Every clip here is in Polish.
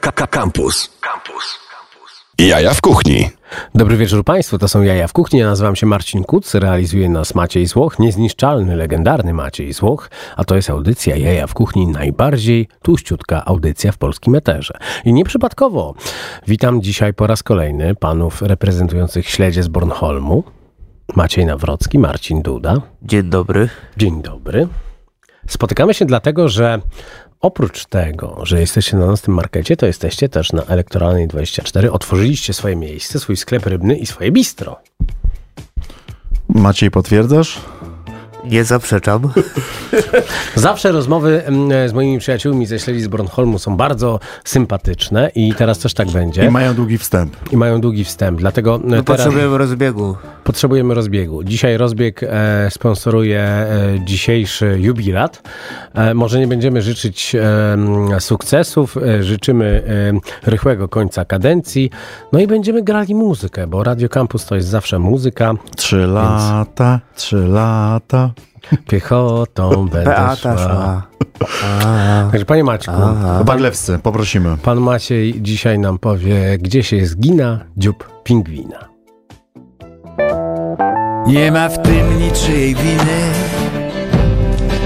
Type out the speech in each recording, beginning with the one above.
Campus. Campus. Jaja w kuchni. Dobry wieczór Państwu, to są Jaja w Kuchni. Ja nazywam się Marcin Kuc, realizuje nas Maciej Złoch, niezniszczalny, legendarny Maciej Złoch, a to jest audycja Jaja w Kuchni, najbardziej tuściutka audycja w polskim eterze. I nieprzypadkowo witam dzisiaj po raz kolejny panów reprezentujących śledzie z Bornholmu. Maciej Nawrocki, Marcin Duda. Dzień dobry. Dzień dobry. Spotykamy się dlatego, że oprócz tego, że jesteście na naszym markecie, to jesteście też na Elektoralnej 24. Otworzyliście swoje miejsce, swój sklep rybny i swoje bistro. Maciej, potwierdzasz? Nie zaprzeczam. Zawsze rozmowy mm, z moimi przyjaciółmi ze śledzi z Bornholmu są bardzo sympatyczne i teraz też tak będzie. I mają długi wstęp. I mają długi wstęp, dlatego No teraz potrzebujemy rozbiegu. potrzebujemy rozbiegu. Dzisiaj rozbieg e, sponsoruje e, dzisiejszy jubilat. E, może nie będziemy życzyć e, sukcesów, e, życzymy e, rychłego końca kadencji, no i będziemy grali muzykę, bo Radio Campus to jest zawsze muzyka. Trzy lata, trzy lata. Piechotą będę Beata szła. szła. Także panie Maćku, Badlewscy, poprosimy. Pan Maciej dzisiaj nam powie, gdzie się zgina dziób pingwina. Nie ma w tym niczyjej winy,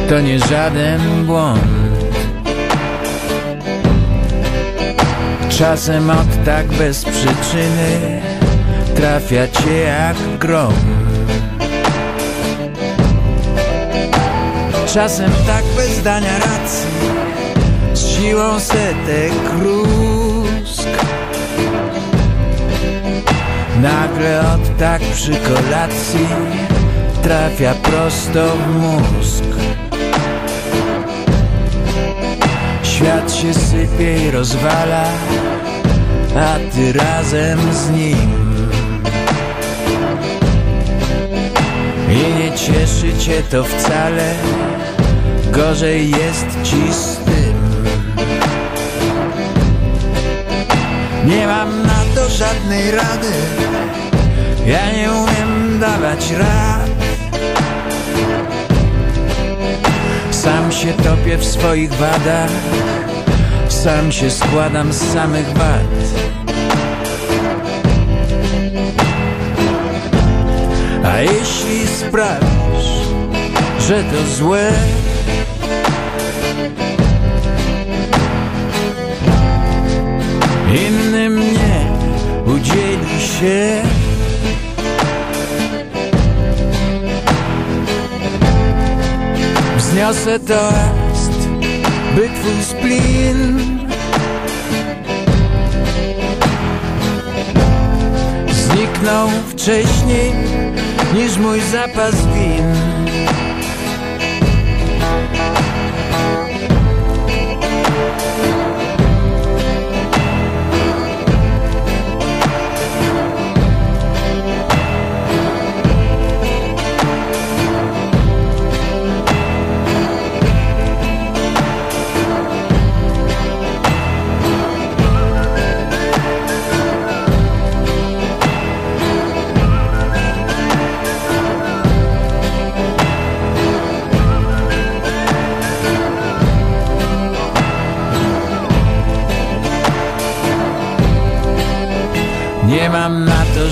to nie żaden błąd. Czasem od tak bez przyczyny trafia cię jak grom. Czasem tak bez dania racji, z siłą setek krusk. Nagle od tak przy kolacji trafia prosto w mózg. Świat się sypie i rozwala, a ty razem z nim. I nie cieszy cię to wcale, gorzej jest ci z tym. Nie mam na to żadnej rady. Ja nie umiem dawać rad. Sam się topię w swoich wadach. Sam się składam z samych wad. A jeśli sprawisz, że to złe się. Wzniosę toast, by twój splin zniknął wcześniej niż mój zapas win.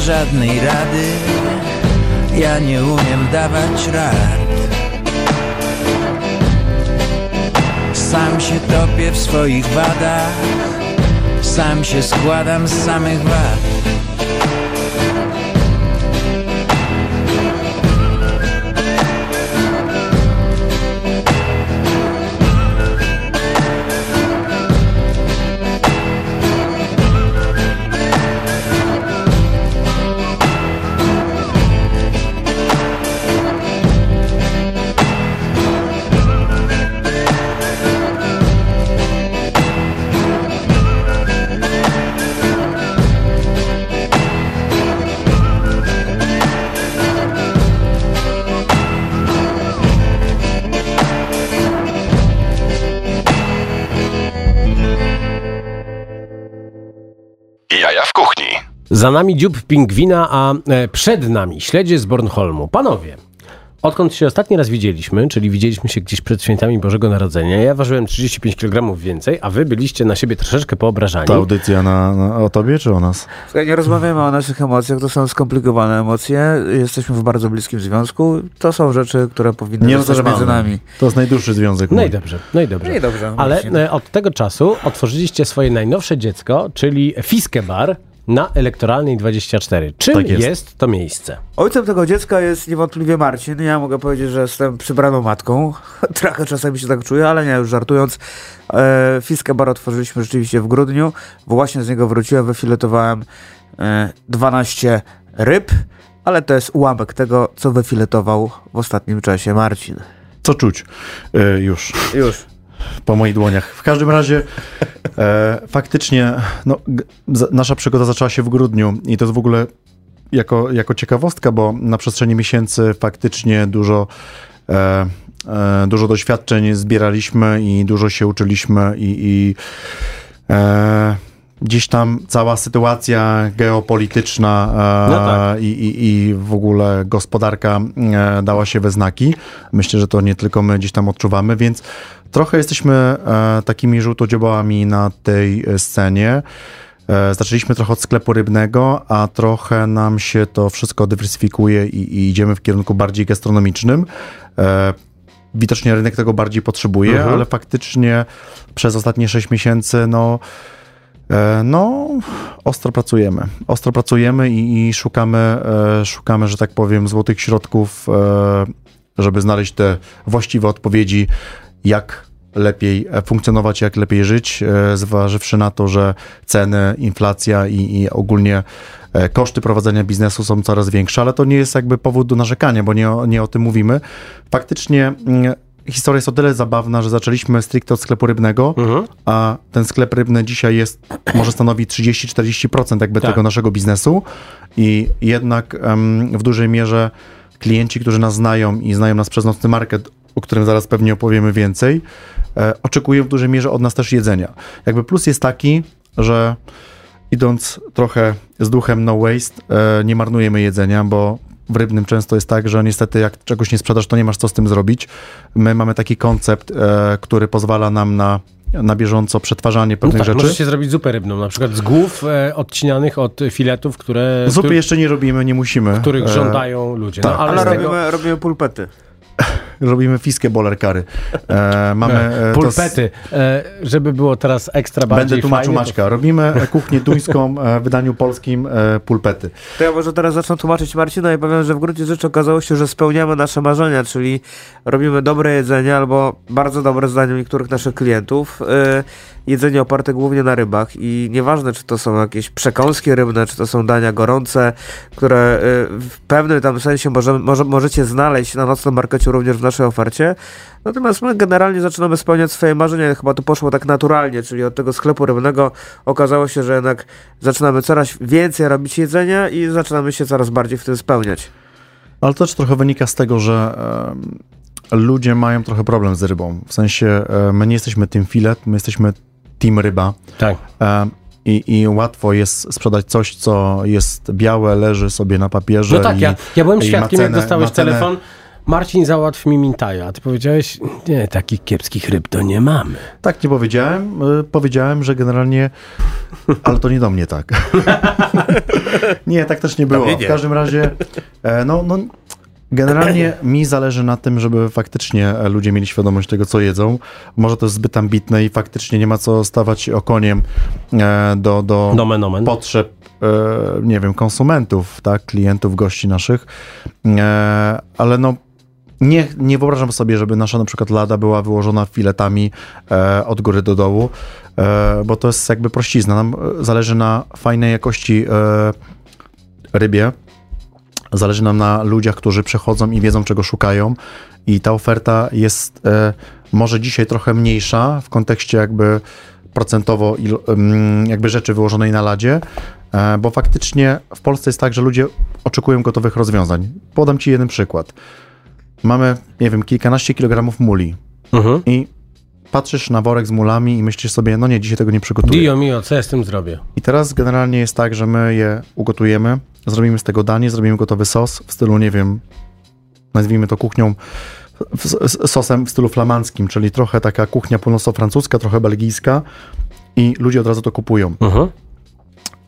Żadnej rady. Ja nie umiem dawać rad. Sam się topię w swoich wadach. Sam się składam z samych wad Za nami dziób pingwina, a e, przed nami śledzie z Bornholmu. Panowie, Odkąd się ostatni raz widzieliśmy, czyli widzieliśmy się gdzieś przed świętami Bożego Narodzenia, ja ważyłem 35 kg więcej, a wy byliście na siebie troszeczkę poobrażani. Ta audycja na, na, o tobie czy o nas? Słuchaj, nie rozmawiamy o naszych emocjach, to są skomplikowane emocje. Jesteśmy w bardzo bliskim związku. To są rzeczy, które powinny Nie zostać między nami. To jest najdłuższy związek. No mój. i dobrze, no i dobrze. No i dobrze. Ale Marcin. e, od tego czasu otworzyliście swoje najnowsze dziecko, czyli Fiskę Bar na Elektoralnej 24. Czym Tak jest. jest to miejsce? Ojcem tego dziecka jest niewątpliwie Marcin. Ja mogę powiedzieć, że jestem przybraną matką. Trochę czasami się tak czuję, ale nie, już żartując. E, Fiskę bar otworzyliśmy rzeczywiście w grudniu. Właśnie z niego wróciłem, wyfiletowałem e, 12 ryb, ale to jest ułamek tego, co wyfiletował w ostatnim czasie Marcin. Co czuć? E, już. Już. Po moich dłoniach. W każdym razie e, faktycznie no, nasza przygoda zaczęła się w grudniu i to jest w ogóle jako, jako ciekawostka, bo na przestrzeni miesięcy faktycznie dużo e, e, dużo doświadczeń zbieraliśmy i dużo się uczyliśmy i, i gdzieś tam cała sytuacja geopolityczna e, No tak. i, i, i w ogóle gospodarka e, dała się we znaki. Myślę, że to nie tylko my gdzieś tam odczuwamy, więc trochę jesteśmy e, takimi żółtodziobałami na tej scenie. Zaczęliśmy trochę od sklepu rybnego, a trochę nam się to wszystko dywersyfikuje i, i idziemy w kierunku bardziej gastronomicznym. Widocznie rynek tego bardziej potrzebuje, Mhm. ale faktycznie przez ostatnie 6 miesięcy, no, no, ostro pracujemy. Ostro pracujemy i, i szukamy, e, szukamy, że tak powiem, złotych środków, e, żeby znaleźć te właściwe odpowiedzi, jak lepiej e, funkcjonować, jak lepiej żyć, e, zważywszy na to, że ceny, inflacja i, i ogólnie e, koszty prowadzenia biznesu są coraz większe, ale to nie jest jakby powód do narzekania, bo nie nie o tym mówimy. Faktycznie mm, historia jest o tyle zabawna, że zaczęliśmy stricte od sklepu rybnego, Mhm. a ten sklep rybny dzisiaj jest, może stanowi 30-40% jakby Tak. tego naszego biznesu i jednak em, w dużej mierze klienci, którzy nas znają i znają nas przez nocny market, o którym zaraz pewnie opowiemy więcej, e, oczekują w dużej mierze od nas też jedzenia. Jakby plus jest taki, że idąc trochę z duchem no waste, e, nie marnujemy jedzenia, bo w rybnym często jest tak, że niestety jak czegoś nie sprzedasz, to nie masz co z tym zrobić. My mamy taki koncept, e, który pozwala nam na, na bieżąco przetwarzanie No pewnych tak, rzeczy. możecie zrobić zupę rybną, na przykład z głów e, odcinanych od filetów, które, Zupy jeszcze nie robimy, nie musimy. których E, żądają ludzie. tak. No, ale, Ale z tego... robimy, robimy pulpety. Robimy fiskę boler kary. E, mamy e, to s- Pulpety, e, żeby było teraz ekstra bardziej Będę tłumaczył fajnie, Maćka. Robimy e, kuchnię duńską e, w wydaniu polskim e, pulpety. To ja może teraz zacznę tłumaczyć Marcina i powiem, że w gruncie rzeczy okazało się, że spełniamy nasze marzenia, czyli robimy dobre jedzenie albo bardzo dobre zdaniem niektórych naszych klientów. Jedzenie oparte głównie na rybach i nieważne, czy to są jakieś przekąski rybne, czy to są dania gorące, które w pewnym tam sensie może, może, możecie znaleźć na nocnym markecie również w naszej ofercie. Natomiast my generalnie zaczynamy spełniać swoje marzenia. Chyba to poszło tak naturalnie, czyli od tego sklepu rybnego okazało się, że jednak zaczynamy coraz więcej robić jedzenia i zaczynamy się coraz bardziej w tym spełniać. Ale to też trochę wynika z tego, że e, ludzie mają trochę problem z rybą. W sensie e, my nie jesteśmy team filet, my jesteśmy team ryba. Tak. E, i, I łatwo jest sprzedać coś, co jest białe, leży sobie na papierze. No tak, i, ja, ja byłem świadkiem, jak cenę- dostałeś ma cenę- telefon. Marcin, załatw mi mintaja. A ty powiedziałeś, nie, takich kiepskich ryb to nie mamy. Tak nie powiedziałem. y, Powiedziałem, że generalnie. Ale to nie do mnie tak. nie, tak też nie było. nie. W każdym razie, e, no, no, generalnie mi zależy na tym, żeby faktycznie e, ludzie mieli świadomość tego, co jedzą. Może to jest zbyt ambitne i faktycznie nie ma co stawać okoniem e, do, do Nomen omen. potrzeb, e, nie wiem, konsumentów, tak, klientów, gości naszych. E, ale no, nie, nie wyobrażam sobie, żeby nasza na przykład lada była wyłożona filetami e, od góry do dołu, e, bo to jest jakby prościzna. Nam e, zależy na fajnej jakości e, rybie, zależy nam na ludziach, którzy przychodzą i wiedzą, czego szukają i ta oferta jest e, może dzisiaj trochę mniejsza w kontekście jakby procentowo jakby rzeczy wyłożonej na ladzie, e, bo faktycznie w Polsce jest tak, że ludzie oczekują gotowych rozwiązań. Podam Ci jeden przykład. Mamy, nie wiem, kilkanaście kilogramów muli Mhm. i patrzysz na worek z mulami i myślisz sobie, no nie, dzisiaj tego nie przygotuję. Dio mio, co ja z tym zrobię? I teraz generalnie jest tak, że my je ugotujemy, zrobimy z tego danie, zrobimy gotowy sos w stylu, nie wiem, nazwijmy to kuchnią sosem w stylu flamandzkim, czyli trochę taka kuchnia północno-francuska, trochę belgijska i ludzie od razu to kupują. Mhm.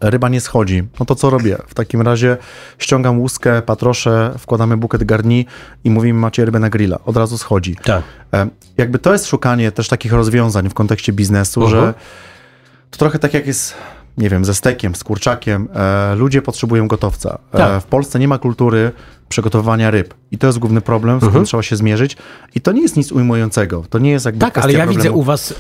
Ryba nie schodzi. No to co robię? W takim razie ściągam łuskę, patroszę, wkładamy bukiet garni i mówimy, macie rybę na grilla. Od razu schodzi. Tak. E, Jakby to jest szukanie też takich rozwiązań w kontekście biznesu, Mhm. że to trochę tak jak jest, nie wiem, ze stekiem, z kurczakiem. E, ludzie potrzebują gotowca. E, Tak. w Polsce nie ma kultury przygotowywania ryb. I to jest główny problem, z Mhm. którym trzeba się zmierzyć. I to nie jest nic ujmującego. To nie jest jakby Tak, ale ja widzę problemu. u was e,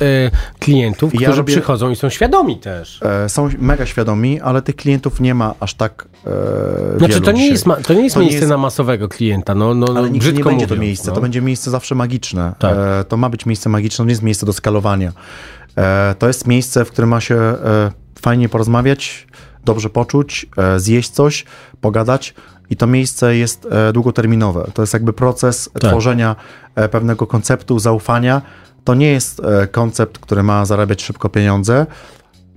klientów, Ja którzy robię- przychodzą i są świadomi też. E, są mega świadomi, ale tych klientów nie ma aż tak e, Znaczy, to nie dzisiaj. jest, ma, to nie jest To miejsce jest- na masowego klienta, no, no, no Ale nigdy nie będzie mówiąc, to miejsce. no. To będzie miejsce zawsze magiczne. Tak. E, to ma być miejsce magiczne, to nie jest miejsce do skalowania. E, to jest miejsce, w którym ma się e, fajnie porozmawiać, dobrze poczuć, e, zjeść coś, pogadać. I to miejsce jest długoterminowe. To jest jakby proces Tak. tworzenia pewnego konceptu, zaufania. To nie jest koncept, który ma zarabiać szybko pieniądze.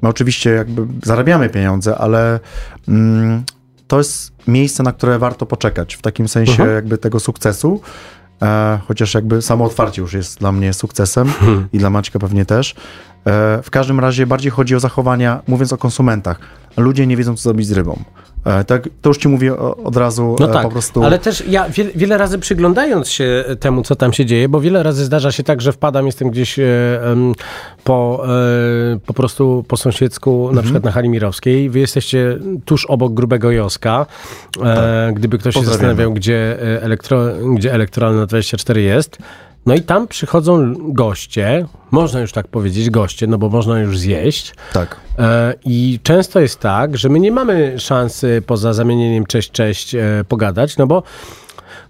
My oczywiście jakby zarabiamy pieniądze, ale mm, to jest miejsce, na które warto poczekać, w takim sensie Mhm. jakby tego sukcesu, e, chociaż jakby samo otwarcie już jest dla mnie sukcesem Mhm. i dla Maćka pewnie też. E, w każdym razie bardziej chodzi o zachowania, mówiąc o konsumentach. Ludzie nie wiedzą, co zrobić z rybą. E, tak, to już ci mówię od razu No e, tak, po prostu. ale też ja wiele, wiele razy przyglądając się temu, co tam się dzieje, bo wiele razy zdarza się tak, że wpadam, jestem gdzieś po, po prostu po sąsiedzku, Mhm. na przykład na Hali Mirowskiej. Wy jesteście tuż obok Grubego Joska. E, gdyby ktoś się Tak. Zastanawiał, gdzie, elektro, gdzie Elektralna 24 jest. No i tam przychodzą goście, można już tak powiedzieć, goście, no bo można już zjeść. Tak. E, I często jest tak, że my nie mamy szansy poza zamienieniem cześć, cześć e, pogadać, no bo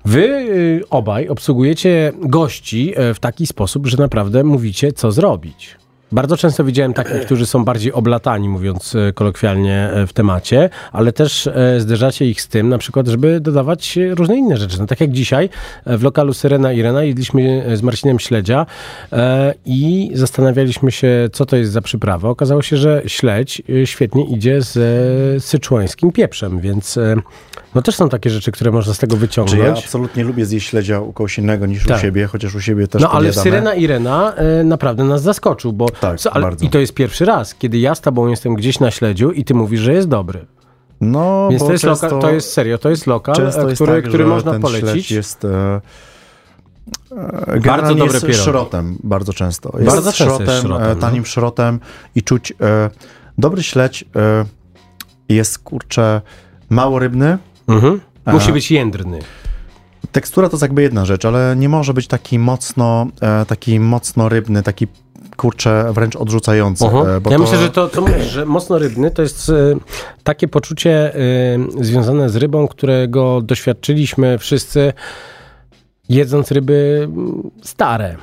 wy y, obaj obsługujecie gości e, w taki sposób, że naprawdę mówicie, co zrobić. Bardzo często widziałem takich, którzy są bardziej oblatani, mówiąc e, kolokwialnie e, w temacie, ale też e, zderzacie ich z tym, na przykład, żeby dodawać różne inne rzeczy. No tak jak dzisiaj w lokalu Syrena Irena jedliśmy z Marcinem Śledzia i zastanawialiśmy się, co to jest za przyprawa. Okazało się, że śledź świetnie idzie z syczuańskim pieprzem, więc no też są takie rzeczy, które można z tego Czy wyciągnąć. ja absolutnie lubię zjeść śledzia u kogoś innego niż Tak. u siebie, chociaż u siebie też No ale podjadamy. Syrena Irena e, naprawdę nas zaskoczył, bo Tak, co, ale, bardzo. i to jest pierwszy raz, kiedy ja z tobą jestem gdzieś na śledziu i ty mówisz, że jest dobry. No, Więc bo to jest, często, lokal, to jest serio, to jest lokal, e, jest który, tak, który można polecić. jest e, e, Bardzo dobre jest pierogi. szrotem bardzo często. Jest Bardzo często jest szrotem, szrotem, e, no. tanim szrotem i czuć e, dobry śledź jest kurczę mało rybny. Mhm. Musi być jędrny. Tekstura to jest jakby jedna rzecz, ale nie może być taki mocno, e, taki mocno rybny, taki kurczę wręcz odrzucający. Mhm. e, bo Ja to, myślę, że to, co mówisz, że mocno rybny, to jest e, takie poczucie e, związane z rybą, którego doświadczyliśmy wszyscy jedząc ryby mm, stare.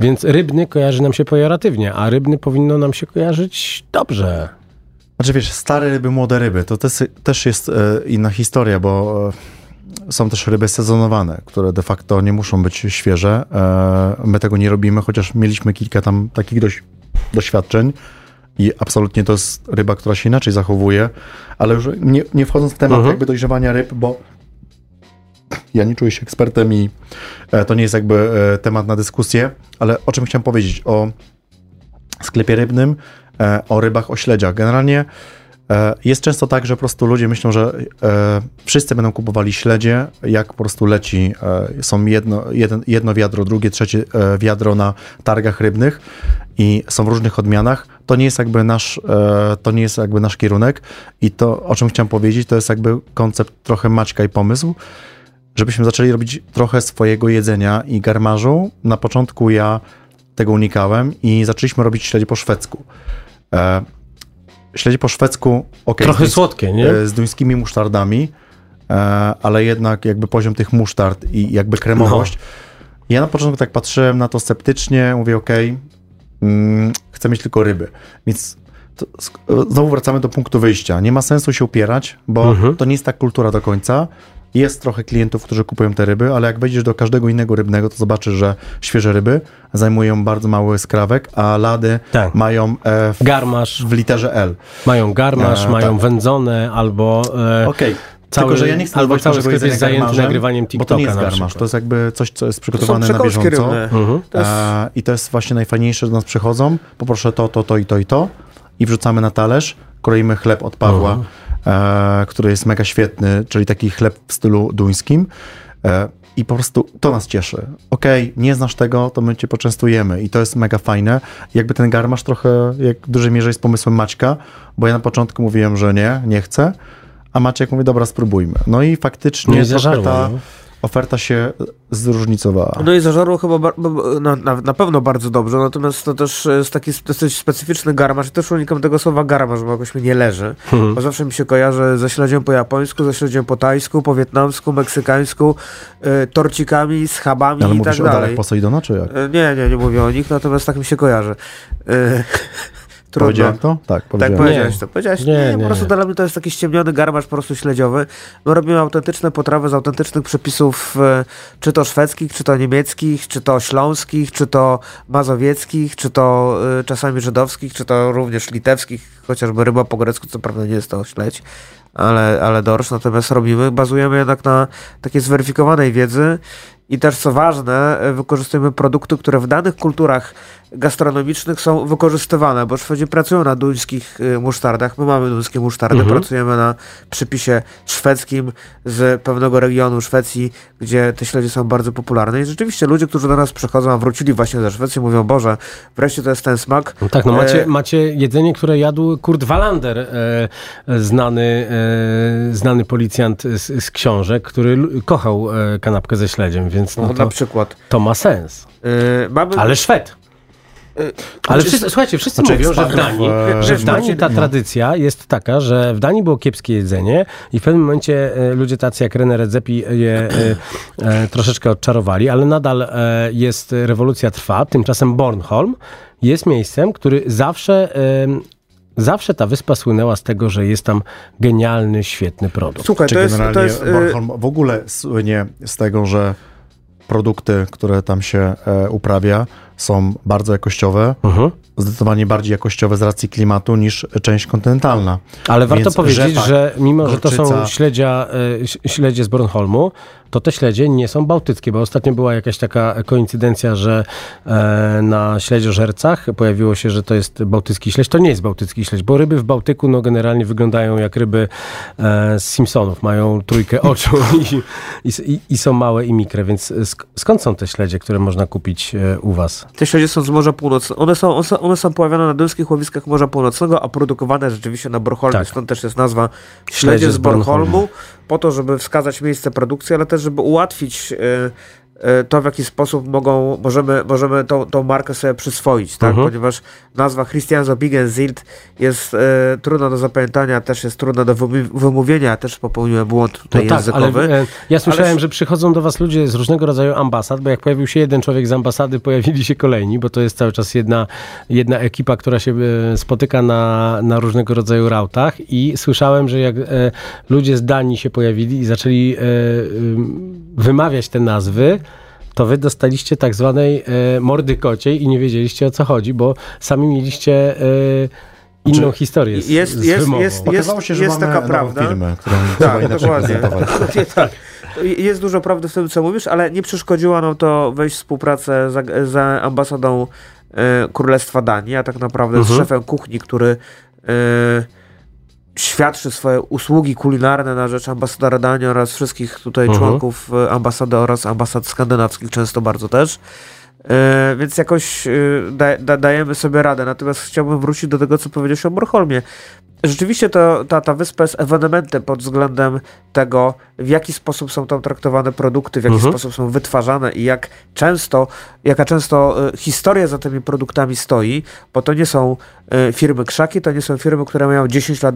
Więc rybny kojarzy nam się pejoratywnie, a rybny powinno nam się kojarzyć dobrze. Znaczy wiesz, stare ryby, młode ryby, to też, też jest e, inna historia, bo e, są też ryby sezonowane, które de facto nie muszą być świeże. E, my tego nie robimy, chociaż mieliśmy kilka tam takich dość, doświadczeń i absolutnie to jest ryba, która się inaczej zachowuje, ale już nie, nie wchodząc w temat Mhm. jakby dojrzewania ryb, bo ja nie czuję się ekspertem i to nie jest jakby temat na dyskusję, ale o czym chciałem powiedzieć? O sklepie rybnym, o rybach, o śledziach. Generalnie e, jest często tak, że po prostu ludzie myślą, że e, wszyscy będą kupowali śledzie, jak po prostu leci, e, są jedno, jeden, jedno wiadro, drugie, trzecie e, wiadro na targach rybnych i są w różnych odmianach. To nie jest jakby nasz, e, to nie jest jakby nasz kierunek i to, o czym chciałem powiedzieć, to jest jakby koncept trochę Maćka i pomysł, żebyśmy zaczęli robić trochę swojego jedzenia i garmarzu. Na początku ja tego unikałem i zaczęliśmy robić śledzie po szwedzku. E, śledzie po szwedzku, ok, Trochę z, słodkie, nie? e, z duńskimi musztardami, e, ale jednak jakby poziom tych musztard i jakby kremowość. No. Ja na początku tak patrzyłem na to sceptycznie, mówię ok, mm, chcę mieć tylko ryby, więc to, znowu wracamy do punktu wyjścia. Nie ma sensu się upierać, bo Mhm. to nie jest ta kultura do końca. Jest trochę klientów, którzy kupują te ryby, ale jak wejdziesz do każdego innego rybnego, to zobaczysz, że świeże ryby zajmują bardzo mały skrawek, a lady Tak. mają e, w, Garmasz, w literze L. mają garmasz, E, mają tak. wędzone albo e, Okej, Cały, Tylko, że ja nie chcę albo cały sklep jest zajęty garmarzem, nagrywaniem Bo TikToka to nie jest na garmasz, to jest jakby coś, co jest To są przygotowane na bieżąco. Mhm. To jest, E, I to jest właśnie najfajniejsze, że do nas przychodzą, poproszę to, to, to i to i to i wrzucamy na talerz, kroimy chleb od Pawła, e, który jest mega świetny, czyli taki chleb w stylu duńskim e, i po prostu to nas cieszy. Okej, nie znasz tego, to my cię poczęstujemy i to jest mega fajne. Jakby ten garmasz trochę, jak w dużej mierze jest pomysłem Maćka, bo ja na początku mówiłem, że nie, nie chcę, a Maciek mówi, dobra, spróbujmy. No i faktycznie trochę zażarło, ta no. Oferta się zróżnicowała. No i zażarło chyba b- na, na, na pewno bardzo dobrze, natomiast to też jest taki dosyć specyficzny garmasz też unikam tego słowa garmasz, bo jakoś mi nie leży, Mhm. bo zawsze mi się kojarzy ze śledziem po japońsku, ze śledziem po tajsku, po wietnamsku, meksykańsku, y, torcikami, schabami Ale i mówisz tak o dalej. Darach Poseidona, czy jak? Y, Nie, nie, nie mówię o nich, natomiast tak mi się kojarzy. Y. Powiedziałem to? Tak, Tak powiedziałem. powiedziałeś Nie. to. Powiedziałeś, Nie, nie, nie, po prostu nie. dla mnie to jest taki ściemniony garmasz po prostu śledziowy. My robimy autentyczne potrawy z autentycznych przepisów, e, czy to szwedzkich, czy to niemieckich, czy to śląskich, czy to mazowieckich, czy to e, czasami żydowskich, czy to również litewskich, chociażby ryba po grecku, co prawda nie jest to śledź, ale, ale dorsz. Natomiast robimy, bazujemy jednak na takiej zweryfikowanej wiedzy i też co ważne, wykorzystujemy produkty, które w danych kulturach gastronomicznych są wykorzystywane, bo Szwedzi pracują na duńskich y, musztardach. My mamy duńskie musztardy, Mhm. pracujemy na przypisie szwedzkim z pewnego regionu Szwecji, gdzie te śledzie są bardzo popularne. I rzeczywiście ludzie, którzy do nas przychodzą, a wrócili właśnie ze Szwecji, mówią, Boże, wreszcie to jest ten smak. No tak, no macie, E, macie jedzenie, które jadł Kurt Wallander, e, znany, e, znany policjant z, z książek, który kochał e, kanapkę ze śledziem, więc no, no na to, przykład. to ma sens. Y, mamy, Ale Szwed. Ale wszyscy, słuchajcie, wszyscy Znaczy, mówią, że w Danii, że w Danii ta no. tradycja jest taka, że w Danii było kiepskie jedzenie i w pewnym momencie e, ludzie tacy jak René Redzepi je e, e, troszeczkę odczarowali, ale nadal e, jest, rewolucja trwa. Tymczasem Bornholm jest miejscem, który zawsze... E, Zawsze ta wyspa słynęła z tego, że jest tam genialny, świetny produkt. Słuchaj, Czy to jest, generalnie to jest y, Bornholm w ogóle słynie z tego, że produkty, które tam się e, uprawia, są bardzo jakościowe, Mhm. zdecydowanie bardziej jakościowe z racji klimatu niż część kontynentalna. Ale warto Więc powiedzieć, rzepak, że mimo, że to są śledzia, e, śledzie z Bornholmu, to te śledzie nie są bałtyckie, bo ostatnio była jakaś taka koincydencja, że e, na śledziożercach pojawiło się, że to jest bałtycki śledź. To nie jest bałtycki śledź, bo ryby w Bałtyku no, generalnie wyglądają jak ryby e, z Simpsonów. Mają trójkę oczu i, i, i są małe i mikre, więc sk- skąd są te śledzie, które można kupić e, u was? Te śledzie są z Morza Północnego. One są, one są- poławiane na duńskich łowiskach Morza Północnego, a produkowane rzeczywiście na Bornholmie. Tak. Stąd też jest nazwa Śledzie śledzie z Bornholmu, Bornholmu. po to, żeby wskazać miejsce produkcji, ale też, żeby ułatwić y, to, w jaki sposób mogą, możemy, możemy tą, tą markę sobie przyswoić, tak? Mhm. ponieważ nazwa Christianzo Bigenzild jest y, trudna do zapamiętania, też jest trudna do wymówienia, też popełniłem błąd tutaj No tak, językowy. ale e, ja słyszałem, Ale- że przychodzą do was ludzie z różnego rodzaju ambasad, bo jak pojawił się jeden człowiek z ambasady, pojawili się kolejni, bo to jest cały czas jedna, jedna ekipa, która się e, spotyka na, na różnego rodzaju rautach i słyszałem, że jak e, ludzie z Danii się pojawili i zaczęli e, ym, wymawiać te nazwy, to wy dostaliście tak zwanej e, mordy kociej i nie wiedzieliście o co chodzi, bo sami mieliście e, inną Znaczy, historię z, jest- z jest- wymową. jest- Okazało się, że jest mamy taka prawda. firmę, którą Tak, dokładnie. tak. Jest dużo prawdy w tym, co mówisz, ale nie przeszkodziło nam to wejść w współpracę za, za ambasadą e, Królestwa Danii, a tak naprawdę z Mhm. szefem kuchni, który e, świadczy swoje usługi kulinarne na rzecz ambasadora Danii oraz wszystkich tutaj Mhm. członków e, ambasady oraz ambasad skandynawskich, często bardzo też. E, więc jakoś e, da, da, dajemy sobie radę. Natomiast chciałbym wrócić do tego, co powiedziałeś o Bornholmie. Rzeczywiście to, ta, ta wyspa jest ewenementem pod względem tego, w jaki sposób są tam traktowane produkty, w jaki Mhm. sposób są wytwarzane i jak często, jaka często e, historia za tymi produktami stoi, bo to nie są e, firmy krzaki, to nie są firmy, które mają 10 lat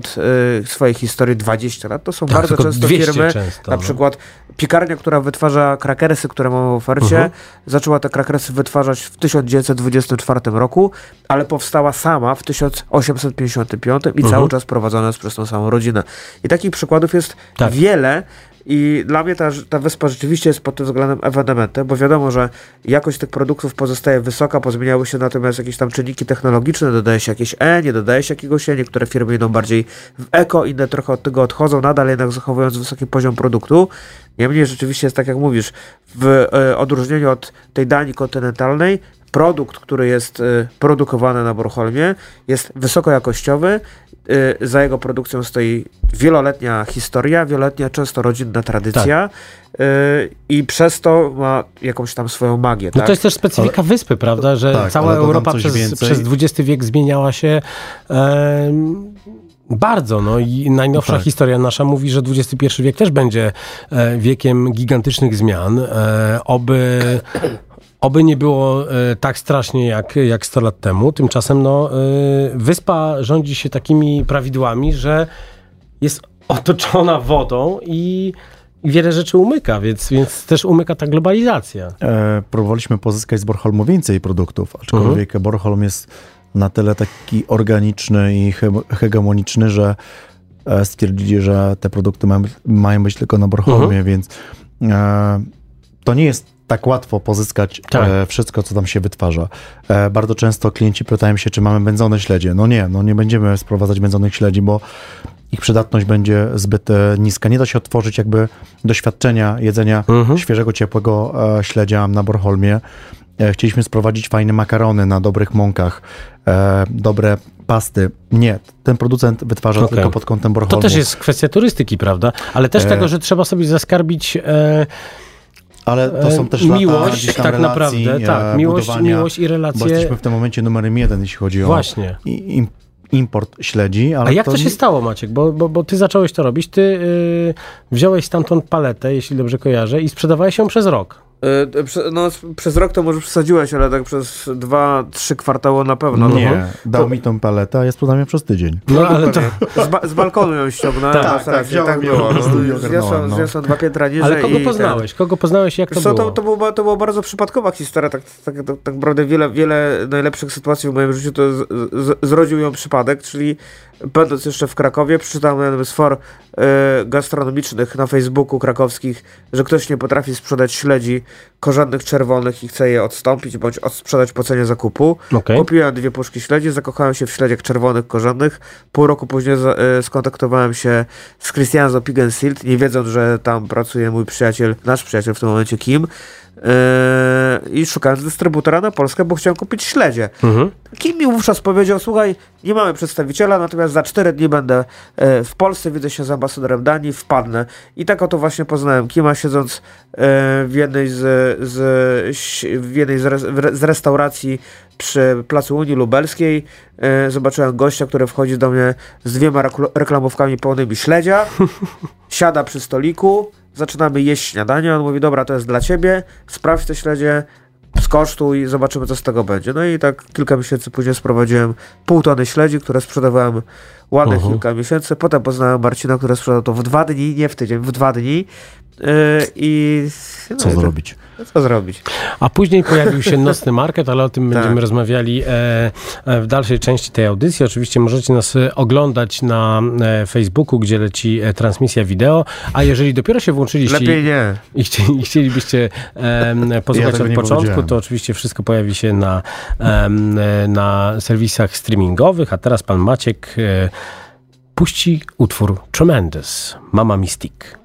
e, swojej historii, 20 lat. To są Tak, bardzo często 200 firmy, często, na no. przykład piekarnia, która wytwarza krakersy, które mamy w ofercie, Mhm. zaczęła te krakersy wytwarzać w 1924 roku, ale powstała sama w 1855 i Mhm. cały czas prowadzona jest przez tą samą rodzinę. I takich przykładów jest Tak. wiele I dla mnie ta, ta wyspa rzeczywiście jest pod tym względem ewenementem, bo wiadomo, że jakość tych produktów pozostaje wysoka, pozmieniały się natomiast jakieś tam czynniki technologiczne, dodaje się jakieś E, nie dodaje się jakiegoś E, niektóre firmy idą bardziej w eko, inne trochę od tego odchodzą, nadal jednak zachowując wysoki poziom produktu. Niemniej rzeczywiście jest tak jak mówisz, w e, odróżnieniu od tej Danii kontynentalnej, produkt, który jest y, produkowany na Bornholmie, jest wysokojakościowy. Y, za jego produkcją stoi wieloletnia historia, wieloletnia, często rodzinna tradycja y, i przez to ma jakąś tam swoją magię. No tak? to jest też specyfika wyspy, prawda? Że Tak, cała ale Europa przez, więcej. przez XX wiek zmieniała się bardzo. No i najnowsza Tak. historia nasza mówi, że XXI wiek też będzie e, wiekiem gigantycznych zmian. E, oby Oby nie było e, tak strasznie jak, jak 100 lat temu. Tymczasem no, e, wyspa rządzi się takimi prawidłami, że jest otoczona wodą i, wiele rzeczy umyka, więc, więc też umyka ta globalizacja. E, próbowaliśmy pozyskać z Bornholmu więcej produktów, aczkolwiek Mhm. Bornholm jest na tyle taki organiczny i he- hegemoniczny, że e, stwierdzili, że te produkty mają, mają być tylko na Bornholmie, Mhm. więc to nie jest tak łatwo pozyskać Tak. e, wszystko, co tam się wytwarza. E, bardzo często klienci pytają się, czy mamy wędzone śledzie. No nie, no nie będziemy sprowadzać wędzonych śledzi, bo ich przydatność będzie zbyt e, niska. Nie da się otworzyć jakby doświadczenia jedzenia Mhm. świeżego, ciepłego e, śledzia na Bornholmie. E, chcieliśmy sprowadzić fajne makarony na dobrych mąkach, e, dobre pasty. Nie, ten producent wytwarza Okej. tylko pod kątem To Bornholmu. też jest kwestia turystyki, prawda? Ale też E. tego, że trzeba sobie zaskarbić e, Ale to są też e, lata miłość, tam tak relacji, naprawdę, e, tak, miłość, miłość i Bo relacje. jesteśmy w tym momencie numerem jeden, jeśli chodzi o Właśnie. im, import śledzi. Ale A jak to, się stało, Maciek? Bo, bo, bo ty zacząłeś to robić, ty y, wziąłeś stamtąd paletę, jeśli dobrze kojarzę, i sprzedawałeś ją przez rok. Y, prze- no, przez rok to może przesadziłeś, ale tak przez dwa, trzy kwartały na pewno. no Nie, bo- dał mi tą paletę, a ja sprzedam ją przez tydzień. No ale to, Z, ba- z balkonu ją ściągnąłem. Tak, tak, rację, wziąłem i No, no. zniosłem dwa piętra niżej. ale kogo poznałeś? Kogo poznałeś? Jak to było? to, to, było, to była bardzo przypadkowa historia. Tak, tak, tak, tak naprawdę wiele, wiele najlepszych sytuacji w moim życiu to z, z, zrodził ją przypadek, czyli będąc jeszcze w Krakowie, przeczytałem jednym z for e, gastronomicznych na Facebooku krakowskich, że ktoś nie potrafi sprzedać śledzi korzennych czerwonych i chce je odstąpić bądź odsprzedać po cenie zakupu. Okej. Kupiłem dwie puszki śledzi, zakochałem się w śledziach czerwonych korzennych. Pół roku później za, e, skontaktowałem się z Christian z Silt, nie wiedząc, że tam pracuje mój przyjaciel, nasz przyjaciel w tym momencie Kim. E, I szukając dystrybutora na Polskę, bo chciałem kupić śledzie. Mhm. Kim mi wówczas powiedział, słuchaj, nie mamy przedstawiciela, natomiast za 4 dni będę e, w Polsce, widzę się z ambasadorem Danii, wpadnę. I tak oto właśnie poznałem Kima, siedząc e, w jednej z, z, w jednej z, re- restauracji przy Placu Unii Lubelskiej. E, zobaczyłem gościa, który wchodzi do mnie z dwiema rekl- reklamówkami pełnymi śledzia, siada przy stoliku, zaczynamy jeść śniadanie, on mówi, dobra, to jest dla ciebie, sprawdź te śledzie, skosztuj, zobaczymy, co z tego będzie. No i tak kilka miesięcy później sprowadziłem pół tony śledzi, które sprzedawałem ładnych Mhm. kilka miesięcy. Potem poznałem Marcina, który sprzedał to w dwa dni, nie w tydzień, w dwa dni. Yy, I no Co i to- zrobić? Co zrobić? A później pojawił się nocny market, ale o tym Tak. będziemy rozmawiali e, e, w dalszej części tej audycji. Oczywiście możecie nas e, oglądać na Facebooku, gdzie leci transmisja wideo, a jeżeli dopiero się włączyliście Lepiej nie. i, i chcielibyście posłuchać tego od początku, to oczywiście wszystko pojawi się na, na serwisach streamingowych, a teraz pan Maciek puści utwór Tremendous, Mama. Mystique.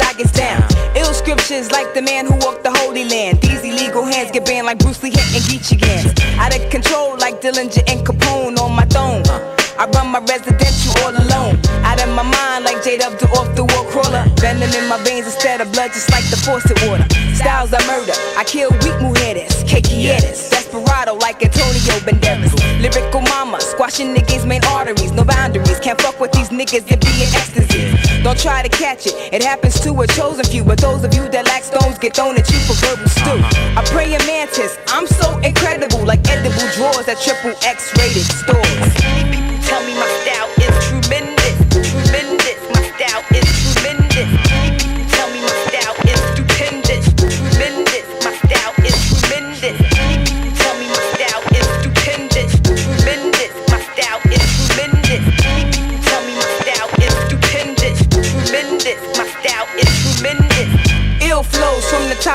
I get down. Ill scriptures like the man who walked the Holy Land. These illegal hands get banned like Bruce Lee hitting Geechee Gans. Out of control like Dillinger and Capone on my throne. I run my residential all alone. Out of my mind like Jade J Dub off the wall crawler. Venom in my veins instead of blood, just like the faucet water. Styles of murder. I kill weak mujeres, caquilletes. Desperado like Antonio Banderas. Lyrical mama, squashing niggas' main arteries. No boundaries, can't fuck with these niggas that be in ecstasy. Don't try to catch it. It happens to a chosen few, but those of you that lack stones get thrown at you for verbal stew. I pray a mantis. I'm so incredible, like edible drawers at triple X rated stores.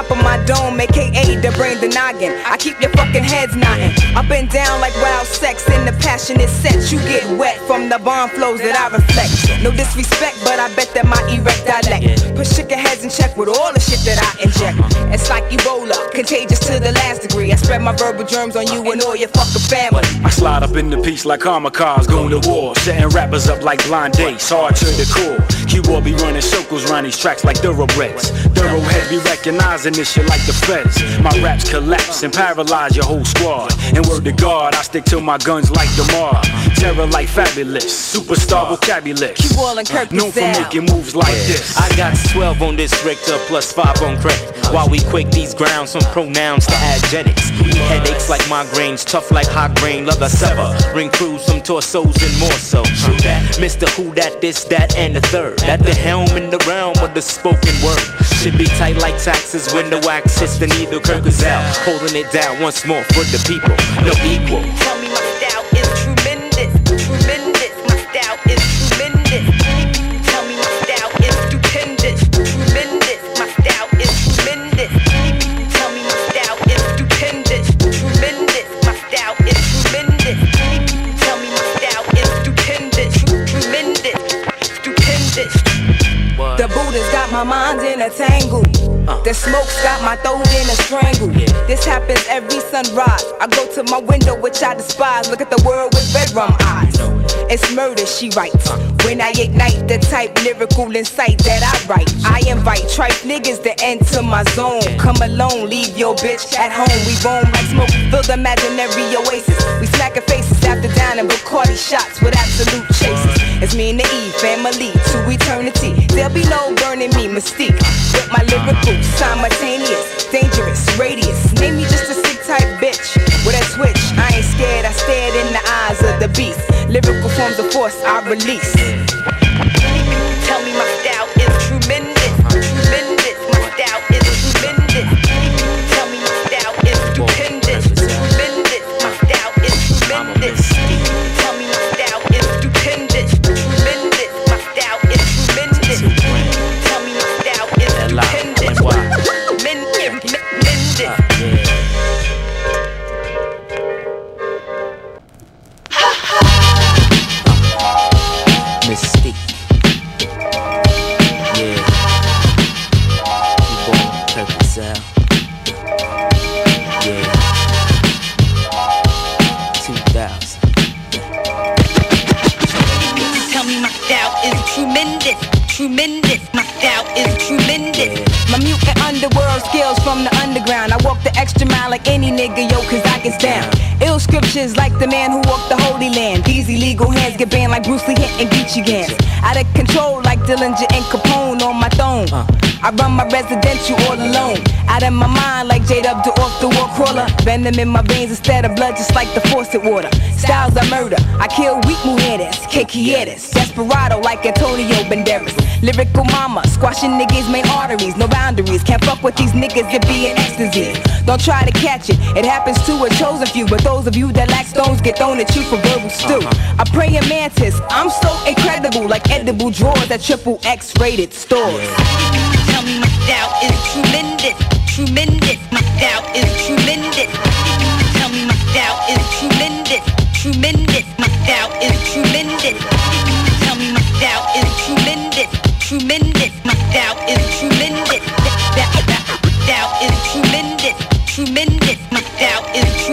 Top of my dome, aka the brain, the noggin. I keep your fucking heads nodding. Up and down like wild sex in the passionate set. You get wet from the bomb flows that I reflect. No disrespect, but I bet that my erect dialect. Put chicken heads in check with all the shit that I inject. It's like Ebola, contagious to the last degree. I spread my verbal germs on you and all your fucking family. I slide up in the piece like kamikaze, going to war. Setting rappers up like blind dates, hard to the core. Q-War be running circles around these tracks like thoroughbreds. Thoroughhead be recognizing this shit like the feds. My raps collapse and paralyze your whole squad. And word to God, I stick to my guns like Demar. Terror like fabulous, superstar vocabulary. Keep all and Kirk Known for sound. making moves like this. I got 12 on this Richter plus 5 on crack. While we quick these grounds from pronouns to adjectives. Headaches like migraines, tough like hot grain, leather sever. Bring crews from torsos and more so. True that, Mr. Who that, this, that, and the third. At the helm in the realm of the spoken word. Should be tight like taxes when the wax hits the needle. Kirk is out, holding it down once more for the people. No equal. Tell me my style is tremendous, tremendous. My style is tremendous. Tell me my style is stupendous, tremendous. My style is tremendous. Tell me my style is stupendous, tremendous. My style is tremendous. Tell me my style is stupendous, tremendous, stupendous. The Buddha's got my mind in a tangle. The smoke's got my throat in a strangle. This happens every sunrise. I go to my window, which I despise. Look at the world with red rum eyes. It's murder, she writes. When I ignite the type lyrical insight that I write, I invite tripe niggas to enter my zone. Come alone, leave your bitch at home. We roam like smoke, fill the imaginary oasis. We smacking faces after dining Bacardi shots with absolute chases. It's me and the E family to eternity. There'll be no burning me, mystique. With my lyrical, simultaneous, dangerous, radius. Name me just a sick type bitch with a switch. I ain't scared, I stared in the eyes the beast. Lyrical forms of force I release. Residential all alone. Out of my mind like J Dub off the wall crawler. Venom in my veins instead of blood, just like the faucet water. Styles I murder. I kill weak mujeres, quieres. Desperado like Antonio Banderas. Lyrical mama, squashing niggas' main arteries. No boundaries, can't fuck with these niggas, it be in ecstasy. Don't try to catch it, it happens to a chosen few. But those of you that lack stones get thrown at you for verbal stew. I pray in mantis, I'm so incredible, like edible drawers at triple X rated stores. Style is tremendous, tremendous. My style is tremendous. Tell me my style is tremendous, tremendous. My style is tremendous. Tell me my style is tremendous, tremendous. My style is tremendous. Style is tremendous, tremendous. My style is.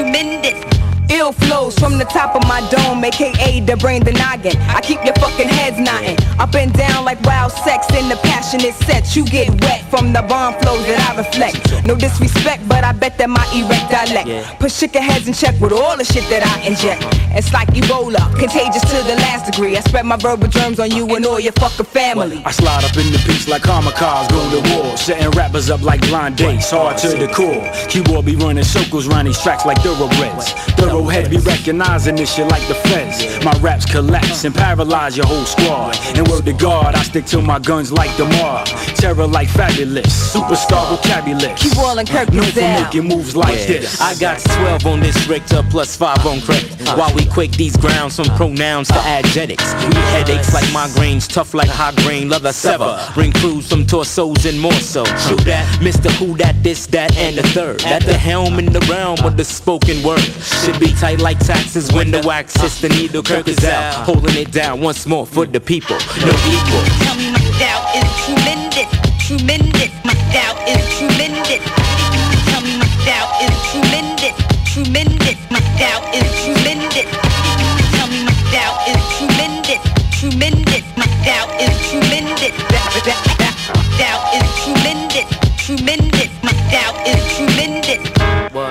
Ill flows from the top of my dome, aka the brain, the noggin. I keep your fucking heads nodding. Up and down like wild sex in the passionate set. You get wet from the bomb flows that I reflect. No disrespect, but I bet that my erect dialect put chicken heads in check with all the shit that I inject. It's like Ebola, contagious to the last degree. I spread my verbal germs on you and all your fucking family. I slide up in the piece like kamikaze, go to war. Setting rappers up like blind dates, hard to the core. Keyboard be running circles round these tracks like thoroughbreds. Thoroughhead be recognizing this shit like the feds. My raps collapse and paralyze your whole squad. And word to God, I stick to my guns like the mob. Terror like fabulous, superstar vocabulary. Keep rolling Kirk Known for making moves like this. I got 12 on this Richter plus 5 on credit. While we quake these grounds from pronouns to adjectives. We headaches like migraines, tough like high grain, leather sever. Bring crews from torsos and more so. True that, Mr. Who that, this, that, and the third. At the helm in the realm of the spoken word. Should be tight like taxes when the wax hits the needle. Kirk is out, holding it down once more for the people. No equal. Tell me my doubt is tremendous, tremendous. My doubt is tremendous. Tell me my doubt is tremendous, tremendous.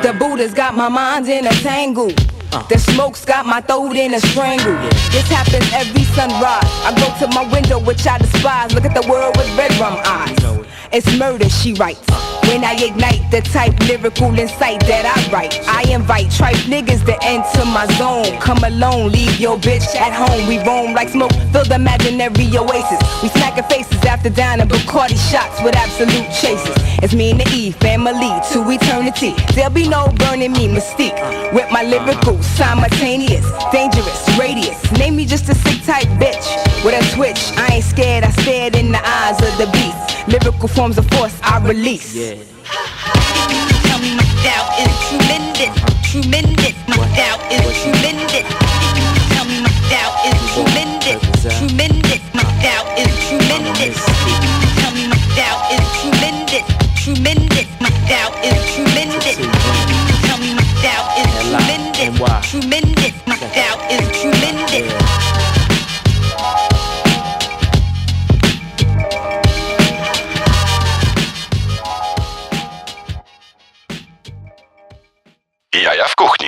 The Buddha's got my mind in a tangle. The smoke's got my throat in a strangle. This happens every sunrise. I go to my window, which I despise. Look at the world with red rum eyes. It's murder, she writes. When I ignite the type lyrical insight that I write, I invite tripe niggas to enter my zone. Come alone, leave your bitch at home. We roam like smoke, fill the imaginary oasis. We smacking faces after dining Bacardi shots with absolute chases. It's me and the E family to eternity. There'll be no burning me mystique. With my lyrical uh-huh. simultaneous, dangerous radius. Name me just a sick type bitch with a twitch. I ain't scared. I stared in the eyes of the beast. Lyrical forms of force I release. Tell me my doubt is tremendous. My doubt is tremendous. Tell me my doubt is tremendous, tremendous. My doubt is tremendous. Tell me my doubt is tremendous, tremendous. My doubt is tremendous. Tell me my doubt is tremendous, tremendous. My doubt is tremendous. W kuchni.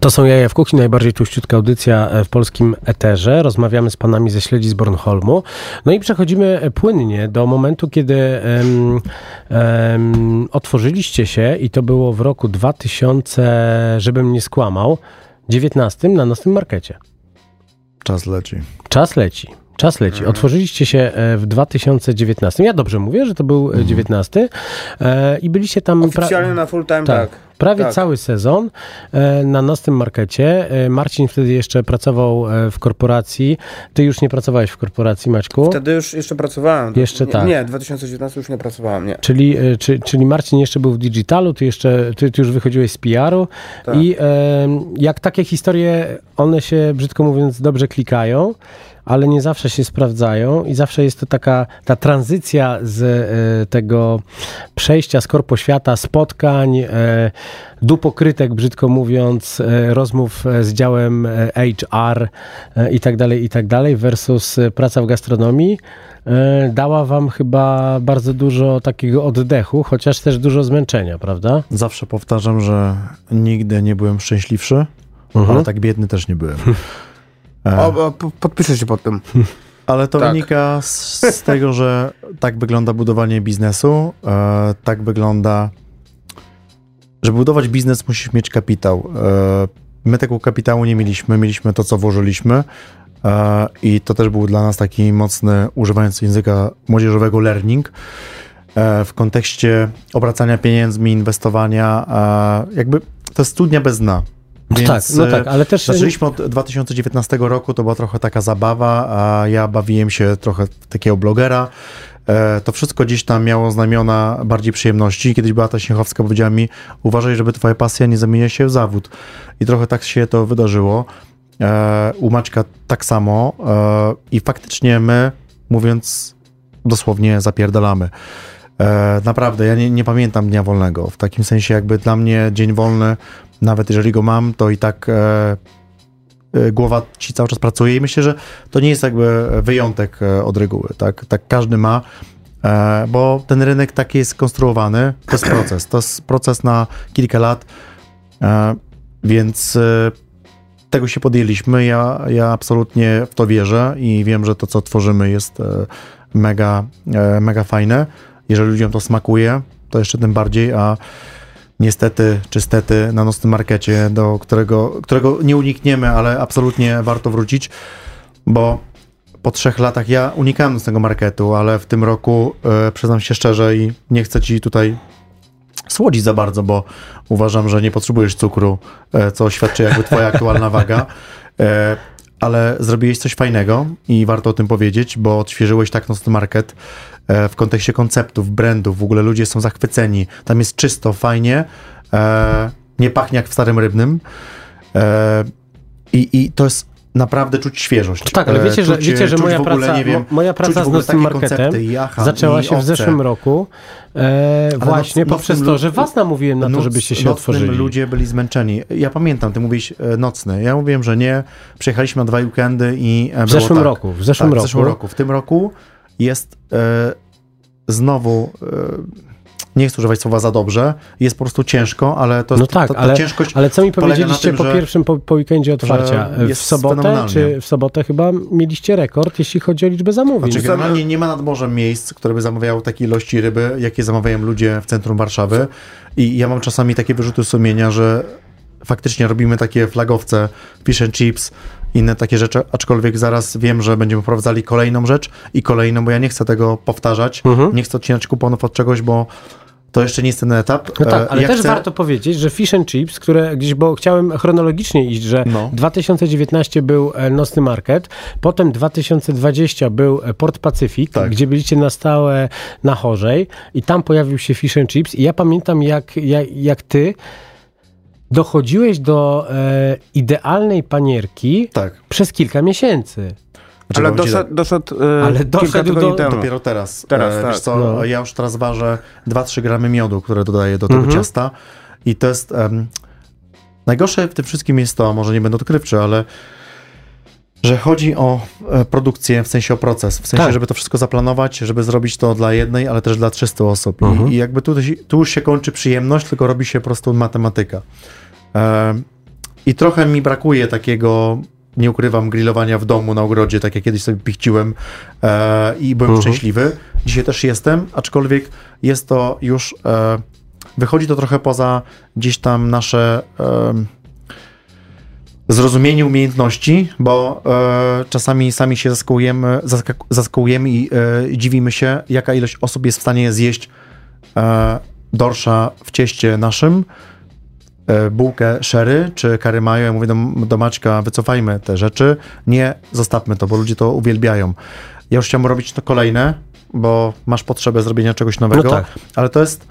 To są Jaja w Kuchni, najbardziej tuściutka audycja e, w polskim eterze. Rozmawiamy z panami ze śledzi z Bornholmu. No i przechodzimy e, płynnie do momentu, kiedy em, em, otworzyliście się i to było w roku 2000, żebym nie skłamał, 19 na naszym markecie. Czas leci. Czas leci. Czas leci. Otworzyliście się e, w 2019. Ja dobrze mówię, że to był e, 19. E, I byliście tam. pra- Oficjalnie na full time, tak. tak. Prawie Tak. cały sezon na nocnym markecie. Marcin wtedy jeszcze pracował w korporacji. Ty już nie pracowałeś w korporacji, Maćku? Wtedy już jeszcze pracowałem. Jeszcze nie, tak. Nie, 2019 już nie pracowałem, nie. Czyli, czy, czyli Marcin jeszcze był w digitalu, ty jeszcze ty, ty już wychodziłeś z PR-u Tak. i e, jak takie historie, one się brzydko mówiąc dobrze klikają, ale nie zawsze się sprawdzają i zawsze jest to taka ta tranzycja z e, tego przejścia z korpo świata, spotkań, e, dupokrytek, brzydko mówiąc, e, rozmów z działem HR i tak dalej, i tak dalej, versus praca w gastronomii, dała wam chyba bardzo dużo takiego oddechu, chociaż też dużo zmęczenia, prawda? Zawsze powtarzam, że nigdy nie byłem szczęśliwszy, ale tak biedny też nie byłem. E, O, o, po- podpiszę się pod tym. Ale to Tak. wynika z, z tego, że tak wygląda budowanie biznesu, e, tak wygląda. Żeby budować biznes, musisz mieć kapitał. E, my tego kapitału nie mieliśmy, mieliśmy to, co włożyliśmy. E, I to też był dla nas taki mocny, używając języka młodzieżowego, learning. E, w kontekście obracania pieniędzmi, inwestowania, e, jakby to jest studnia bez dna. No tak, no tak, ale też- Zaczęliśmy od 2019 roku, to była trochę taka zabawa, a ja bawiłem się trochę takiego blogera. E, To wszystko gdzieś tam miało znamiona bardziej przyjemności. Kiedyś Beata Śniechowska powiedziała mi, uważaj, żeby twoja pasja nie zamienia się w zawód. I trochę tak się to wydarzyło. E, U Maćka tak samo. E, I faktycznie my, mówiąc dosłownie, zapierdalamy. E, naprawdę, ja nie, nie pamiętam dnia wolnego. W takim sensie, jakby dla mnie dzień wolny, nawet jeżeli go mam, to i tak e, e, głowa ci cały czas pracuje i myślę, że to nie jest jakby wyjątek e, od reguły, tak, tak każdy ma, bo ten rynek taki jest skonstruowany, to jest proces, to jest proces na kilka lat, więc tego się podjęliśmy, ja, ja absolutnie w to wierzę i wiem, że to, co tworzymy jest mega, mega fajne, jeżeli ludziom to smakuje, to jeszcze tym bardziej, a niestety czy stety na nocnym markecie, do którego, którego nie unikniemy, ale absolutnie warto wrócić, bo po trzech latach ja unikałem nocnego marketu, ale w tym roku e, przyznam się szczerze i nie chcę ci tutaj słodzić za bardzo, bo uważam, że nie potrzebujesz cukru, e, co świadczy jakby twoja aktualna waga. E, ale zrobiłeś coś fajnego i warto o tym powiedzieć, bo odświeżyłeś tak nocny market w kontekście konceptów, brandów. W ogóle ludzie są zachwyceni. Tam jest czysto, fajnie. E, nie pachnie jak w starym rybnym. E, I, I to jest naprawdę czuć świeżość. Tak, ale E, wiecie, że, czuć, wiecie, że moja ogóle, praca, wiem, mo- moja praca z nocnym marketem jacha zaczęła się w zeszłym roku e, Ale właśnie noc- poprzez to, że was namówiłem na to, noc- żebyście się otworzyli. ludzie byli zmęczeni. Ja pamiętam, ty mówisz e, nocny. Ja mówiłem, że nie. Przyjechaliśmy na dwa weekendy i e, W zeszłym tak. roku, w zeszłym tak, roku. W zeszłym roku. W tym roku jest e, znowu... E, nie chcę używać słowa za dobrze, jest po prostu ciężko, ale to, No tak, to, to ale, ciężkość ale co mi powiedzieliście tym, po że- pierwszym, po, po weekendzie otwarcia? W sobotę, czy w sobotę chyba mieliście rekord, jeśli chodzi o liczbę zamówień? Znaczy, generalnie nie ma nad morzem miejsc, które by zamawiały takiej ilości ryby, jakie zamawiają ludzie w centrum Warszawy. I ja mam czasami takie wyrzuty sumienia, że faktycznie robimy takie flagowce, fish and chips, inne takie rzeczy, aczkolwiek zaraz wiem, że będziemy wprowadzali kolejną rzecz i kolejną, bo ja nie chcę tego powtarzać, Mhm. nie chcę odcinać kuponów od czegoś, bo to jeszcze nie jest ten etap. No tak, E, ale ja też chcę... warto powiedzieć, że Fish and Chips, które gdzieś, bo chciałem chronologicznie iść, że No. 2019 był e, Nocny Market, potem 2020 był e, Port Pacyfik, Tak. gdzie byliście na stałe na Chorzej i tam pojawił się Fish and Chips i ja pamiętam jak, jak, jak ty dochodziłeś do e, idealnej panierki Tak. przez kilka miesięcy. Znaczy, Ale powiem ci doszedł, doszedł e, Ale doszedł do- temu. Dopiero teraz. Teraz, e, tak. Wiesz co, No. ja już teraz ważę 2-3 gramy miodu, które dodaję do tego Mhm. ciasta i to jest... em, najgorsze w tym wszystkim jest to, może nie będę odkrywczy, ale że chodzi o e, produkcję, w sensie o proces, w sensie, Tak. żeby to wszystko zaplanować, żeby zrobić to dla jednej, ale też dla 300 osób. Mhm. I, jakby tu, tu już się kończy przyjemność, tylko robi się po prostu matematyka. Em, I trochę mi brakuje takiego, nie ukrywam, grillowania w domu na ogrodzie, tak jak kiedyś sobie pichciłem e, i byłem Mhm. szczęśliwy. Dzisiaj też jestem, aczkolwiek jest to już, e, wychodzi to trochę poza gdzieś tam nasze em, zrozumienie umiejętności, bo e, czasami sami się zaskakujemy, zaskak- zaskakujemy i e, dziwimy się, jaka ilość osób jest w stanie zjeść e, dorsza w cieście naszym, e, bułkę sherry czy curry mayo. Ja mówię do, do Maćka, wycofajmy te rzeczy, nie zostawmy to, bo ludzie to uwielbiają. Ja już chciałem robić to kolejne, bo masz potrzebę zrobienia czegoś nowego, No tak. ale to jest,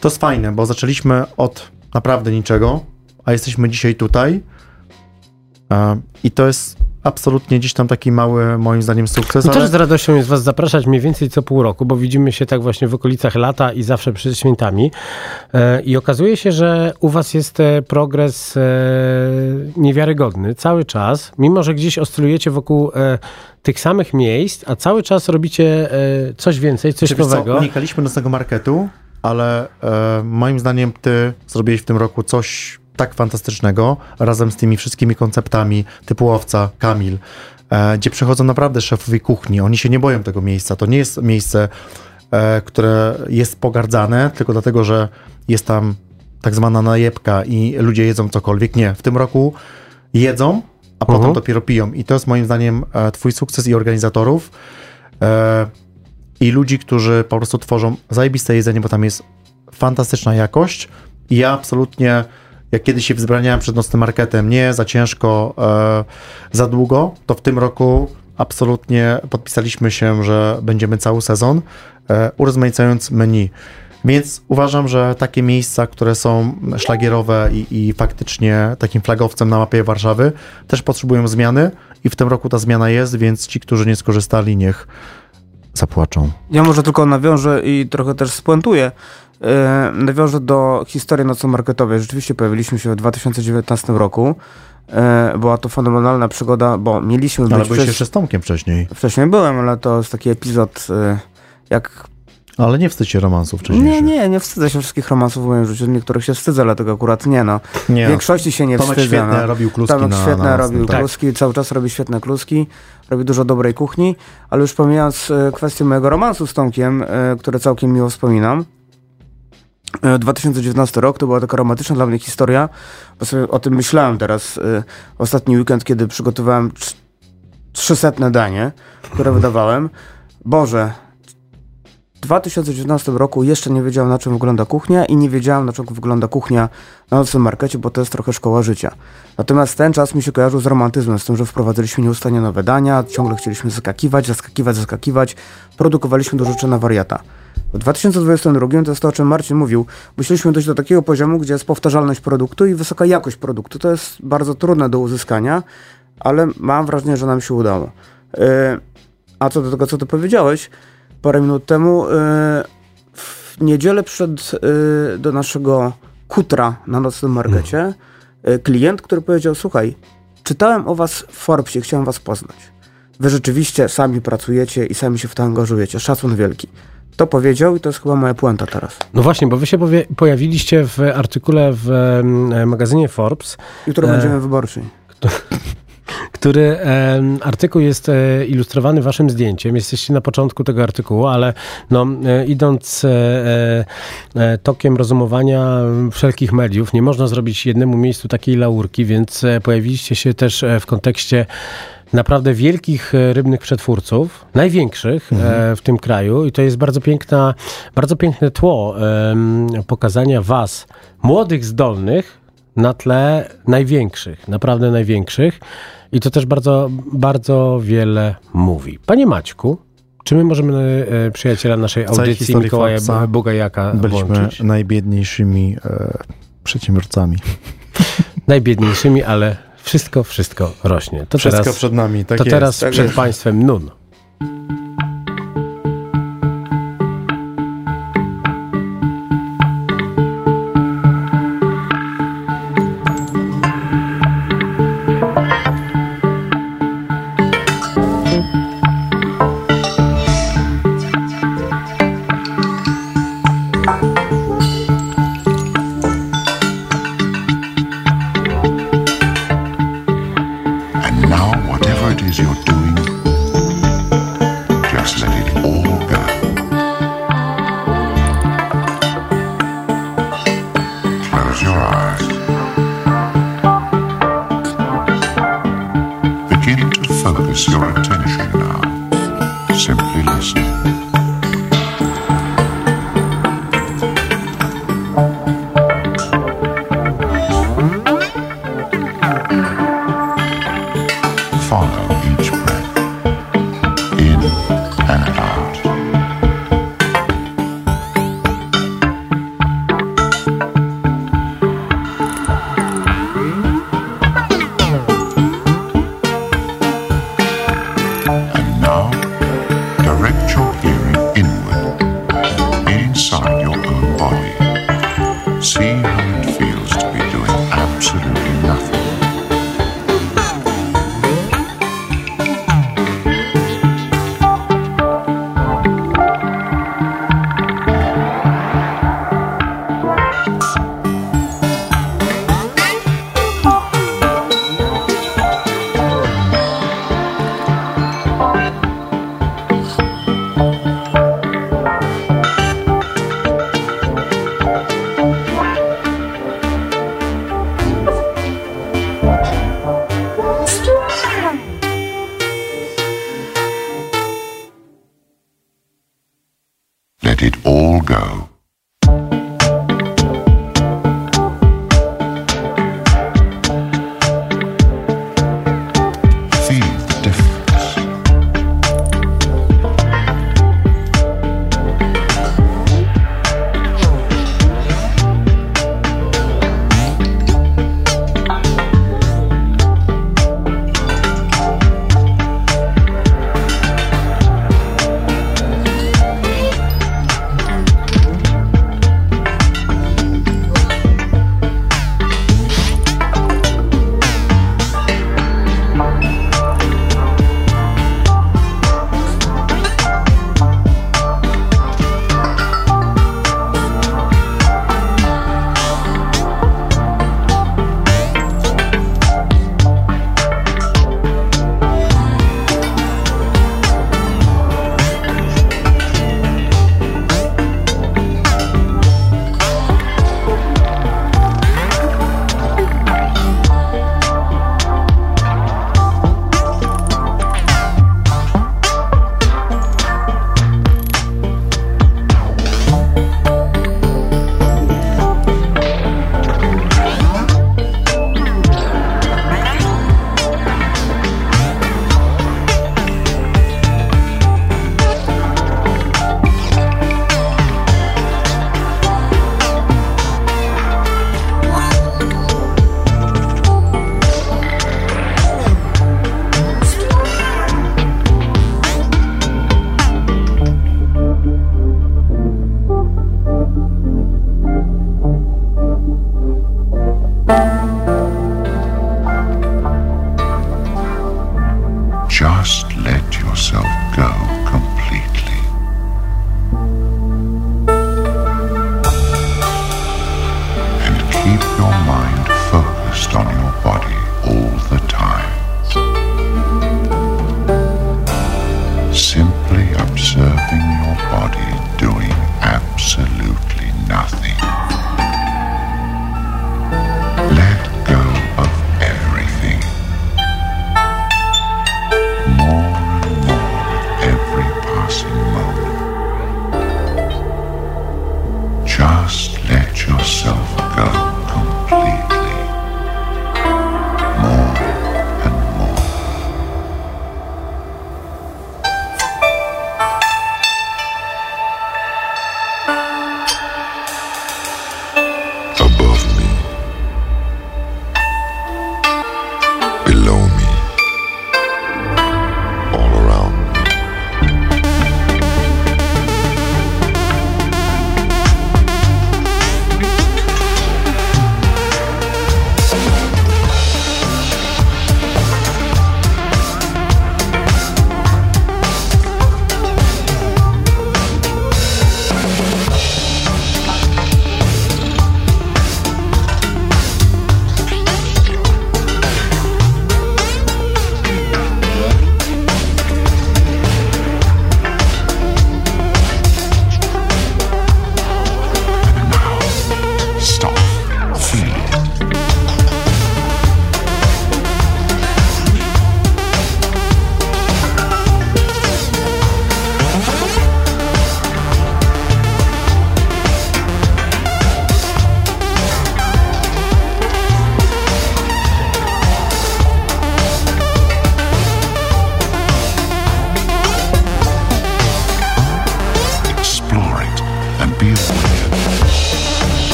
to jest fajne, bo zaczęliśmy od naprawdę niczego, a jesteśmy dzisiaj tutaj i to jest absolutnie gdzieś tam taki mały, moim zdaniem, sukces, No ale... też z radością jest was zapraszać mniej więcej co pół roku, bo widzimy się tak właśnie w okolicach lata i zawsze przed świętami. E, I okazuje się, że u was jest e, progres e, niewiarygodny cały czas, mimo że gdzieś oscylujecie wokół tych samych miejsc, a cały czas robicie coś więcej, coś Czy wiesz co, nowego. unikaliśmy nocnego marketu, ale moim zdaniem ty zrobiłeś w tym roku coś tak fantastycznego, razem z tymi wszystkimi konceptami typu Owca, Kamil, e, gdzie przychodzą naprawdę szefowie kuchni. Oni się nie boją tego miejsca. To nie jest miejsce, e, które jest pogardzane, tylko dlatego, że jest tam tak zwana najebka i ludzie jedzą cokolwiek. Nie, w tym roku jedzą, a potem Mhm. dopiero piją. I to jest moim zdaniem e, twój sukces i organizatorów. I ludzi, którzy po prostu tworzą zajebiste jedzenie, bo tam jest fantastyczna jakość. I ja absolutnie, jak kiedyś się wzbraniałem przed nocnym marketem, nie za ciężko, e, za długo, to w tym roku absolutnie podpisaliśmy się, że będziemy cały sezon, e, urozmaicając menu. Więc uważam, że takie miejsca, które są szlagierowe i, i faktycznie takim flagowcem na mapie Warszawy, też potrzebują zmiany i w tym roku ta zmiana jest, więc ci, którzy nie skorzystali, niech. Zapłaczą. Ja może tylko nawiążę i trochę też spuentuję. E, nawiążę do historii nocno-marketowej. Rzeczywiście pojawiliśmy się w 2019 roku. E, była to fenomenalna przygoda, bo mieliśmy być Ale byłeś przez- jeszcze z Tomkiem wcześniej. Wcześniej byłem, ale to jest taki epizod, e, jak... Ale nie wstydź się romansów wcześniej. Nie, nie, nie wstydzę się wszystkich romansów w moim życiu. Niektórych się wstydzę, dlatego akurat nie, no. Nie, W większości się nie Tomek wstydzę. świetnie no. robił kluski Tomek na- świetnie na robił następnym. kluski, cały czas robi świetne kluski, robi dużo dobrej kuchni, ale już pomijając e, kwestię mojego romansu z Tomkiem, e, które całkiem miło wspominam, e, 2019 rok to była taka romantyczna dla mnie historia, bo sobie o tym myślałem teraz e, ostatni weekend, kiedy przygotowałem trz- 300 danie, które wydawałem. Boże, 2019 roku jeszcze nie wiedziałem na czym wygląda kuchnia i nie wiedziałem na czym wygląda kuchnia na nocnym markecie, bo to jest trochę szkoła życia. Natomiast ten czas mi się kojarzył z romantyzmem, z tym, że wprowadzaliśmy nieustannie nowe dania, ciągle chcieliśmy zaskakiwać, zaskakiwać, zaskakiwać, produkowaliśmy do rzeczy na wariata. W 2022 to jest to, o czym Marcin mówił, musieliśmy dojść do takiego poziomu, gdzie jest powtarzalność produktu i wysoka jakość produktu. To jest bardzo trudne do uzyskania, ale mam wrażenie, że nam się udało. Yy, a co do tego, co ty powiedziałeś parę minut temu, yy, w niedzielę przed yy, do naszego kutra na nocnym markecie yy, klient, który powiedział, słuchaj, czytałem o was w Forbesie, chciałem was poznać. Wy rzeczywiście sami pracujecie i sami się w to angażujecie. Szacun wielki. To powiedział i to jest chyba moja puenta teraz. No właśnie, bo wy się powie- pojawiliście w artykule w magazynie Forbes, Jutro E, będziemy wyborczy. który artykuł jest e, ilustrowany waszym zdjęciem. Jesteście na początku tego artykułu, ale no, e, idąc e, tokiem rozumowania wszelkich mediów, nie można zrobić jednemu miejscu takiej laurki, więc pojawiliście się też w kontekście naprawdę wielkich rybnych przetwórców, największych e, w tym kraju i to jest bardzo piękna, bardzo piękne tło pokazania was, młodych, zdolnych, na tle największych, naprawdę największych. I to też bardzo, bardzo wiele mówi. Panie Maćku, czy my możemy e, przyjaciela naszej audycji Mikołaja Forbesa Bugajaka Byliśmy włączyć? najbiedniejszymi e, przedsiębiorcami. Najbiedniejszymi, ale wszystko, wszystko rośnie. To Wszystko teraz, przed nami, tak to jest. teraz tak przed jest. państwem Nun.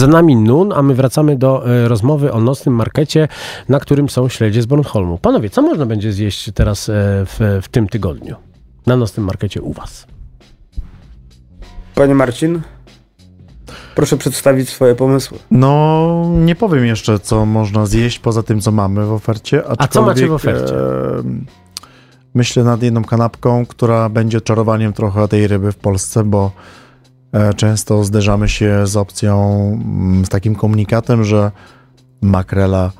Za nami Nun, a my wracamy do e, rozmowy o nocnym markecie, na którym są śledzie z Bornholmu. Panowie, co można będzie zjeść teraz e, w, w tym tygodniu na nocnym markecie u was? Panie Marcin, proszę przedstawić swoje pomysły. No, nie powiem jeszcze, co można zjeść poza tym, co mamy w ofercie. A co macie w ofercie? E, myślę nad jedną kanapką, która będzie czarowaniem trochę tej ryby w Polsce, bo często zderzamy się z opcją, mm, z takim komunikatem, że makrela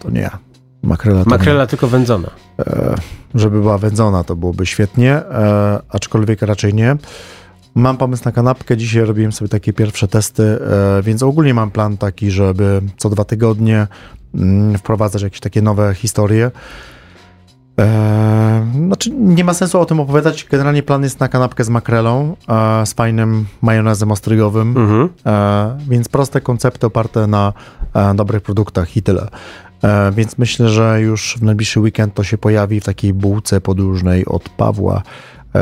to nie. Makrela to Makrela tylko wędzona. nie. E, żeby była wędzona, to byłoby świetnie, e, aczkolwiek raczej nie. Mam pomysł na kanapkę. Dzisiaj robiłem sobie takie pierwsze testy, e, więc ogólnie mam plan taki, żeby co dwa tygodnie mm, wprowadzać jakieś takie nowe historie. E, Znaczy, nie ma sensu o tym opowiadać. Generalnie plan jest na kanapkę z makrelą, e, z fajnym majonezem ostrygowym, Mhm. e, więc proste koncepty oparte na e, dobrych produktach i tyle. E, Więc myślę, że już w najbliższy weekend to się pojawi w takiej bułce podróżnej od Pawła,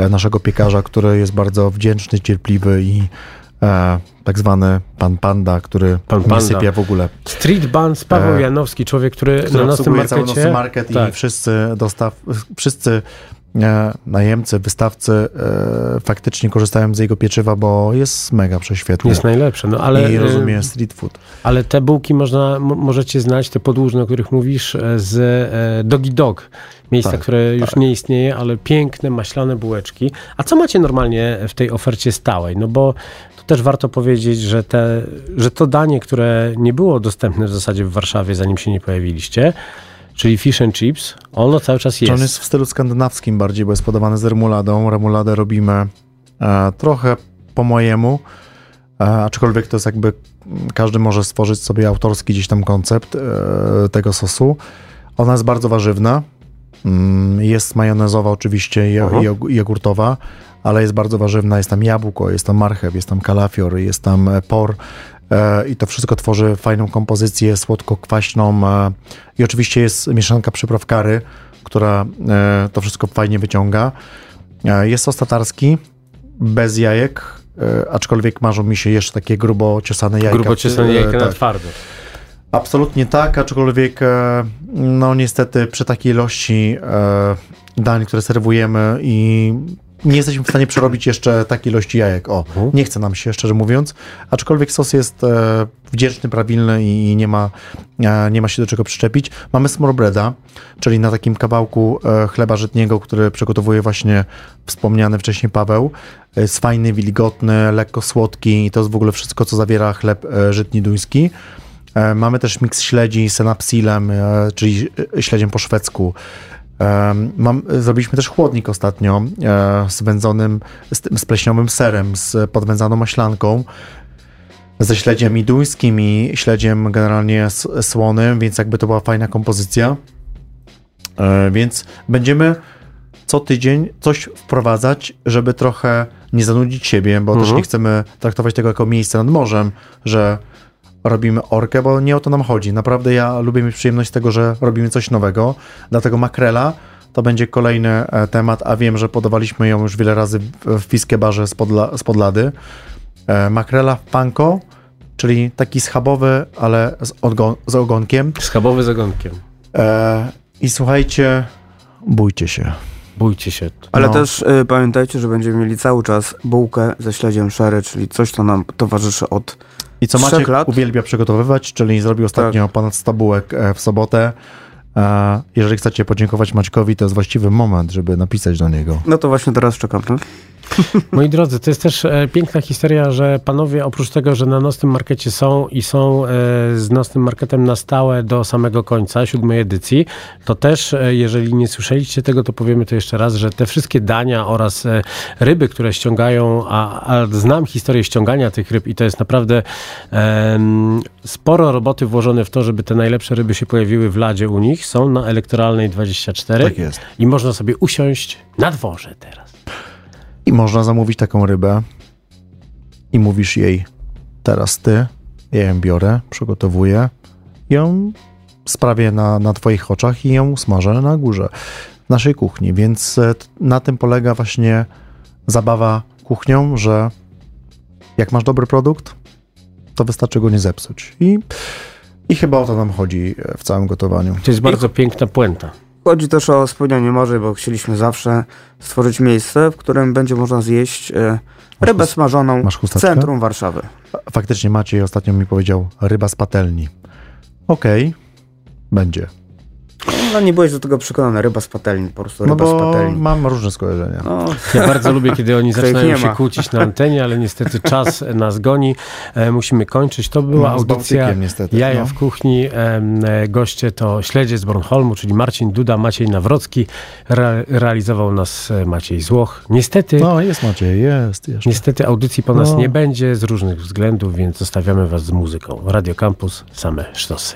naszego piekarza, który jest bardzo wdzięczny, cierpliwy i e, tak zwany pan panda, który Pan nie panda. sypia w ogóle. Street Buns, Paweł E, Janowski, człowiek, który, Który na cały markecie... nocny market tak. i wszyscy dostaw, wszyscy e, najemcy, wystawcy e, faktycznie korzystają z jego pieczywa, bo jest mega prześwietny. Jest najlepsze, no ale, I e, rozumie street food. ale te bułki można, możecie znać, te podłużne, o których mówisz, e, z e, Dogi Dog. Miejsca, Tak, które już nie istnieje, ale piękne, maślane bułeczki. A co macie normalnie w tej ofercie stałej? No bo też warto powiedzieć, że, te, że to danie, które nie było dostępne w zasadzie w Warszawie, zanim się nie pojawiliście, czyli fish and chips, ono cały czas Czy jest. on jest w stylu skandynawskim bardziej, bo jest podawany z remuladą. Remuladę robimy e, trochę po mojemu, e, aczkolwiek to jest jakby każdy może stworzyć sobie autorski gdzieś tam koncept e, tego sosu. Ona jest bardzo warzywna. Mm, Jest majonezowa oczywiście i jogurtowa, ale jest bardzo warzywna. Jest tam jabłko, jest tam marchew, jest tam kalafior, jest tam e, por e, i to wszystko tworzy fajną kompozycję słodko-kwaśną e, i oczywiście jest mieszanka przypraw kary, która to wszystko fajnie wyciąga. Jest sos tatarski, bez jajek, aczkolwiek marzą mi się jeszcze takie grubo ciosane jajka. Grubo ciosane jajka na tak. twardo. Absolutnie tak, aczkolwiek no niestety przy takiej ilości dań, które serwujemy i nie jesteśmy w stanie przerobić jeszcze takiej ilości jajek. O, Mhm. nie chce nam się, szczerze mówiąc. Aczkolwiek sos jest e, wdzięczny, prawilny i, nie, ma, e, nie ma się do czego przyczepić. Mamy smorbreda, czyli na takim kawałku e, chleba żytniego, który przygotowuje właśnie wspomniany wcześniej Paweł. Jest fajny, wilgotny, lekko słodki i to jest w ogóle wszystko, co zawiera chleb e, żytni duński. E, Mamy też miks śledzi z senapsilem, e, czyli e, śledziem po szwedzku. Mam, zrobiliśmy też chłodnik ostatnio e, z wędzonym, z, tym- z pleśniowym serem, z podwędzaną maślanką, ze śledziem i duńskim i śledziem generalnie słonym, więc jakby to była fajna kompozycja. E, Więc będziemy co tydzień coś wprowadzać, żeby trochę nie zanudzić siebie, bo też Mhm. nie chcemy traktować tego jako miejsce nad morzem, że robimy orkę, bo nie o to nam chodzi. Naprawdę ja lubię mieć przyjemność z tego, że robimy coś nowego. Dlatego makrela to będzie kolejny e, temat, a wiem, że podawaliśmy ją już wiele razy w, Fiskie Barze z, podla, z Podlady. E, makrela w panko, czyli taki schabowy, ale z, odgo- z ogonkiem. Schabowy z ogonkiem. E, I słuchajcie, bójcie się. Bójcie się. Ale No. też y, pamiętajcie, że będziemy mieli cały czas bułkę ze śledziem sherry, czyli coś, co nam towarzyszy od I co Maciek lat. uwielbia przygotowywać, czyli zrobił ostatnio ponad 100 bułek e, w sobotę. Jeżeli chcecie podziękować Maćkowi, to jest właściwy moment, żeby napisać do niego. No to właśnie teraz czekam. No? Moi drodzy, to jest też e, piękna historia, że panowie oprócz tego, że na nocnym markecie są i są e, z nocnym marketem na stałe do samego końca, siódmej edycji, to też, e, jeżeli nie słyszeliście tego, to powiemy to jeszcze raz, że te wszystkie dania oraz ryby, które ściągają, a, a znam historię ściągania tych ryb i to jest naprawdę em, sporo roboty włożone w to, żeby te najlepsze ryby się pojawiły w ladzie u nich, są na Elektoralnej 24 Tak jest. i można sobie usiąść na dworze teraz. I można zamówić taką rybę i mówisz jej, teraz ty, ja ją biorę, przygotowuję, ją sprawię na, na twoich oczach i ją smażę na górze naszej kuchni. Więc e, na tym polega właśnie zabawa kuchnią, że jak masz dobry produkt, to wystarczy go nie zepsuć. I, i chyba o to nam chodzi e, w całym gotowaniu. To jest bardzo piękna puenta. Chodzi też o spełnianie marzeń, bo chcieliśmy zawsze stworzyć miejsce, w którym będzie można zjeść e, rybę chust- smażoną masz w centrum Warszawy. Faktycznie Maciej ostatnio mi powiedział ryba z patelni. Okej, będzie. No nie byłeś do tego przekonany, ryba z patelni, po prostu No ryba z bo patelni. mam różne skojarzenia. No, Ja bardzo lubię, kiedy oni zaczynają się kłócić na antenie, ale niestety czas nas goni. E, musimy kończyć. To była No, z audycja niestety, Jaja no. w kuchni. Em, e, Goście to śledzie z Bornholmu, czyli Marcin Duda, Maciej Nawrocki. Re realizował nas e, Maciej Złoch. Niestety, No jest Maciej, jest jeszcze. niestety audycji po nas No. nie będzie z różnych względów, więc zostawiamy was z muzyką. Radio Campus, same sztosy.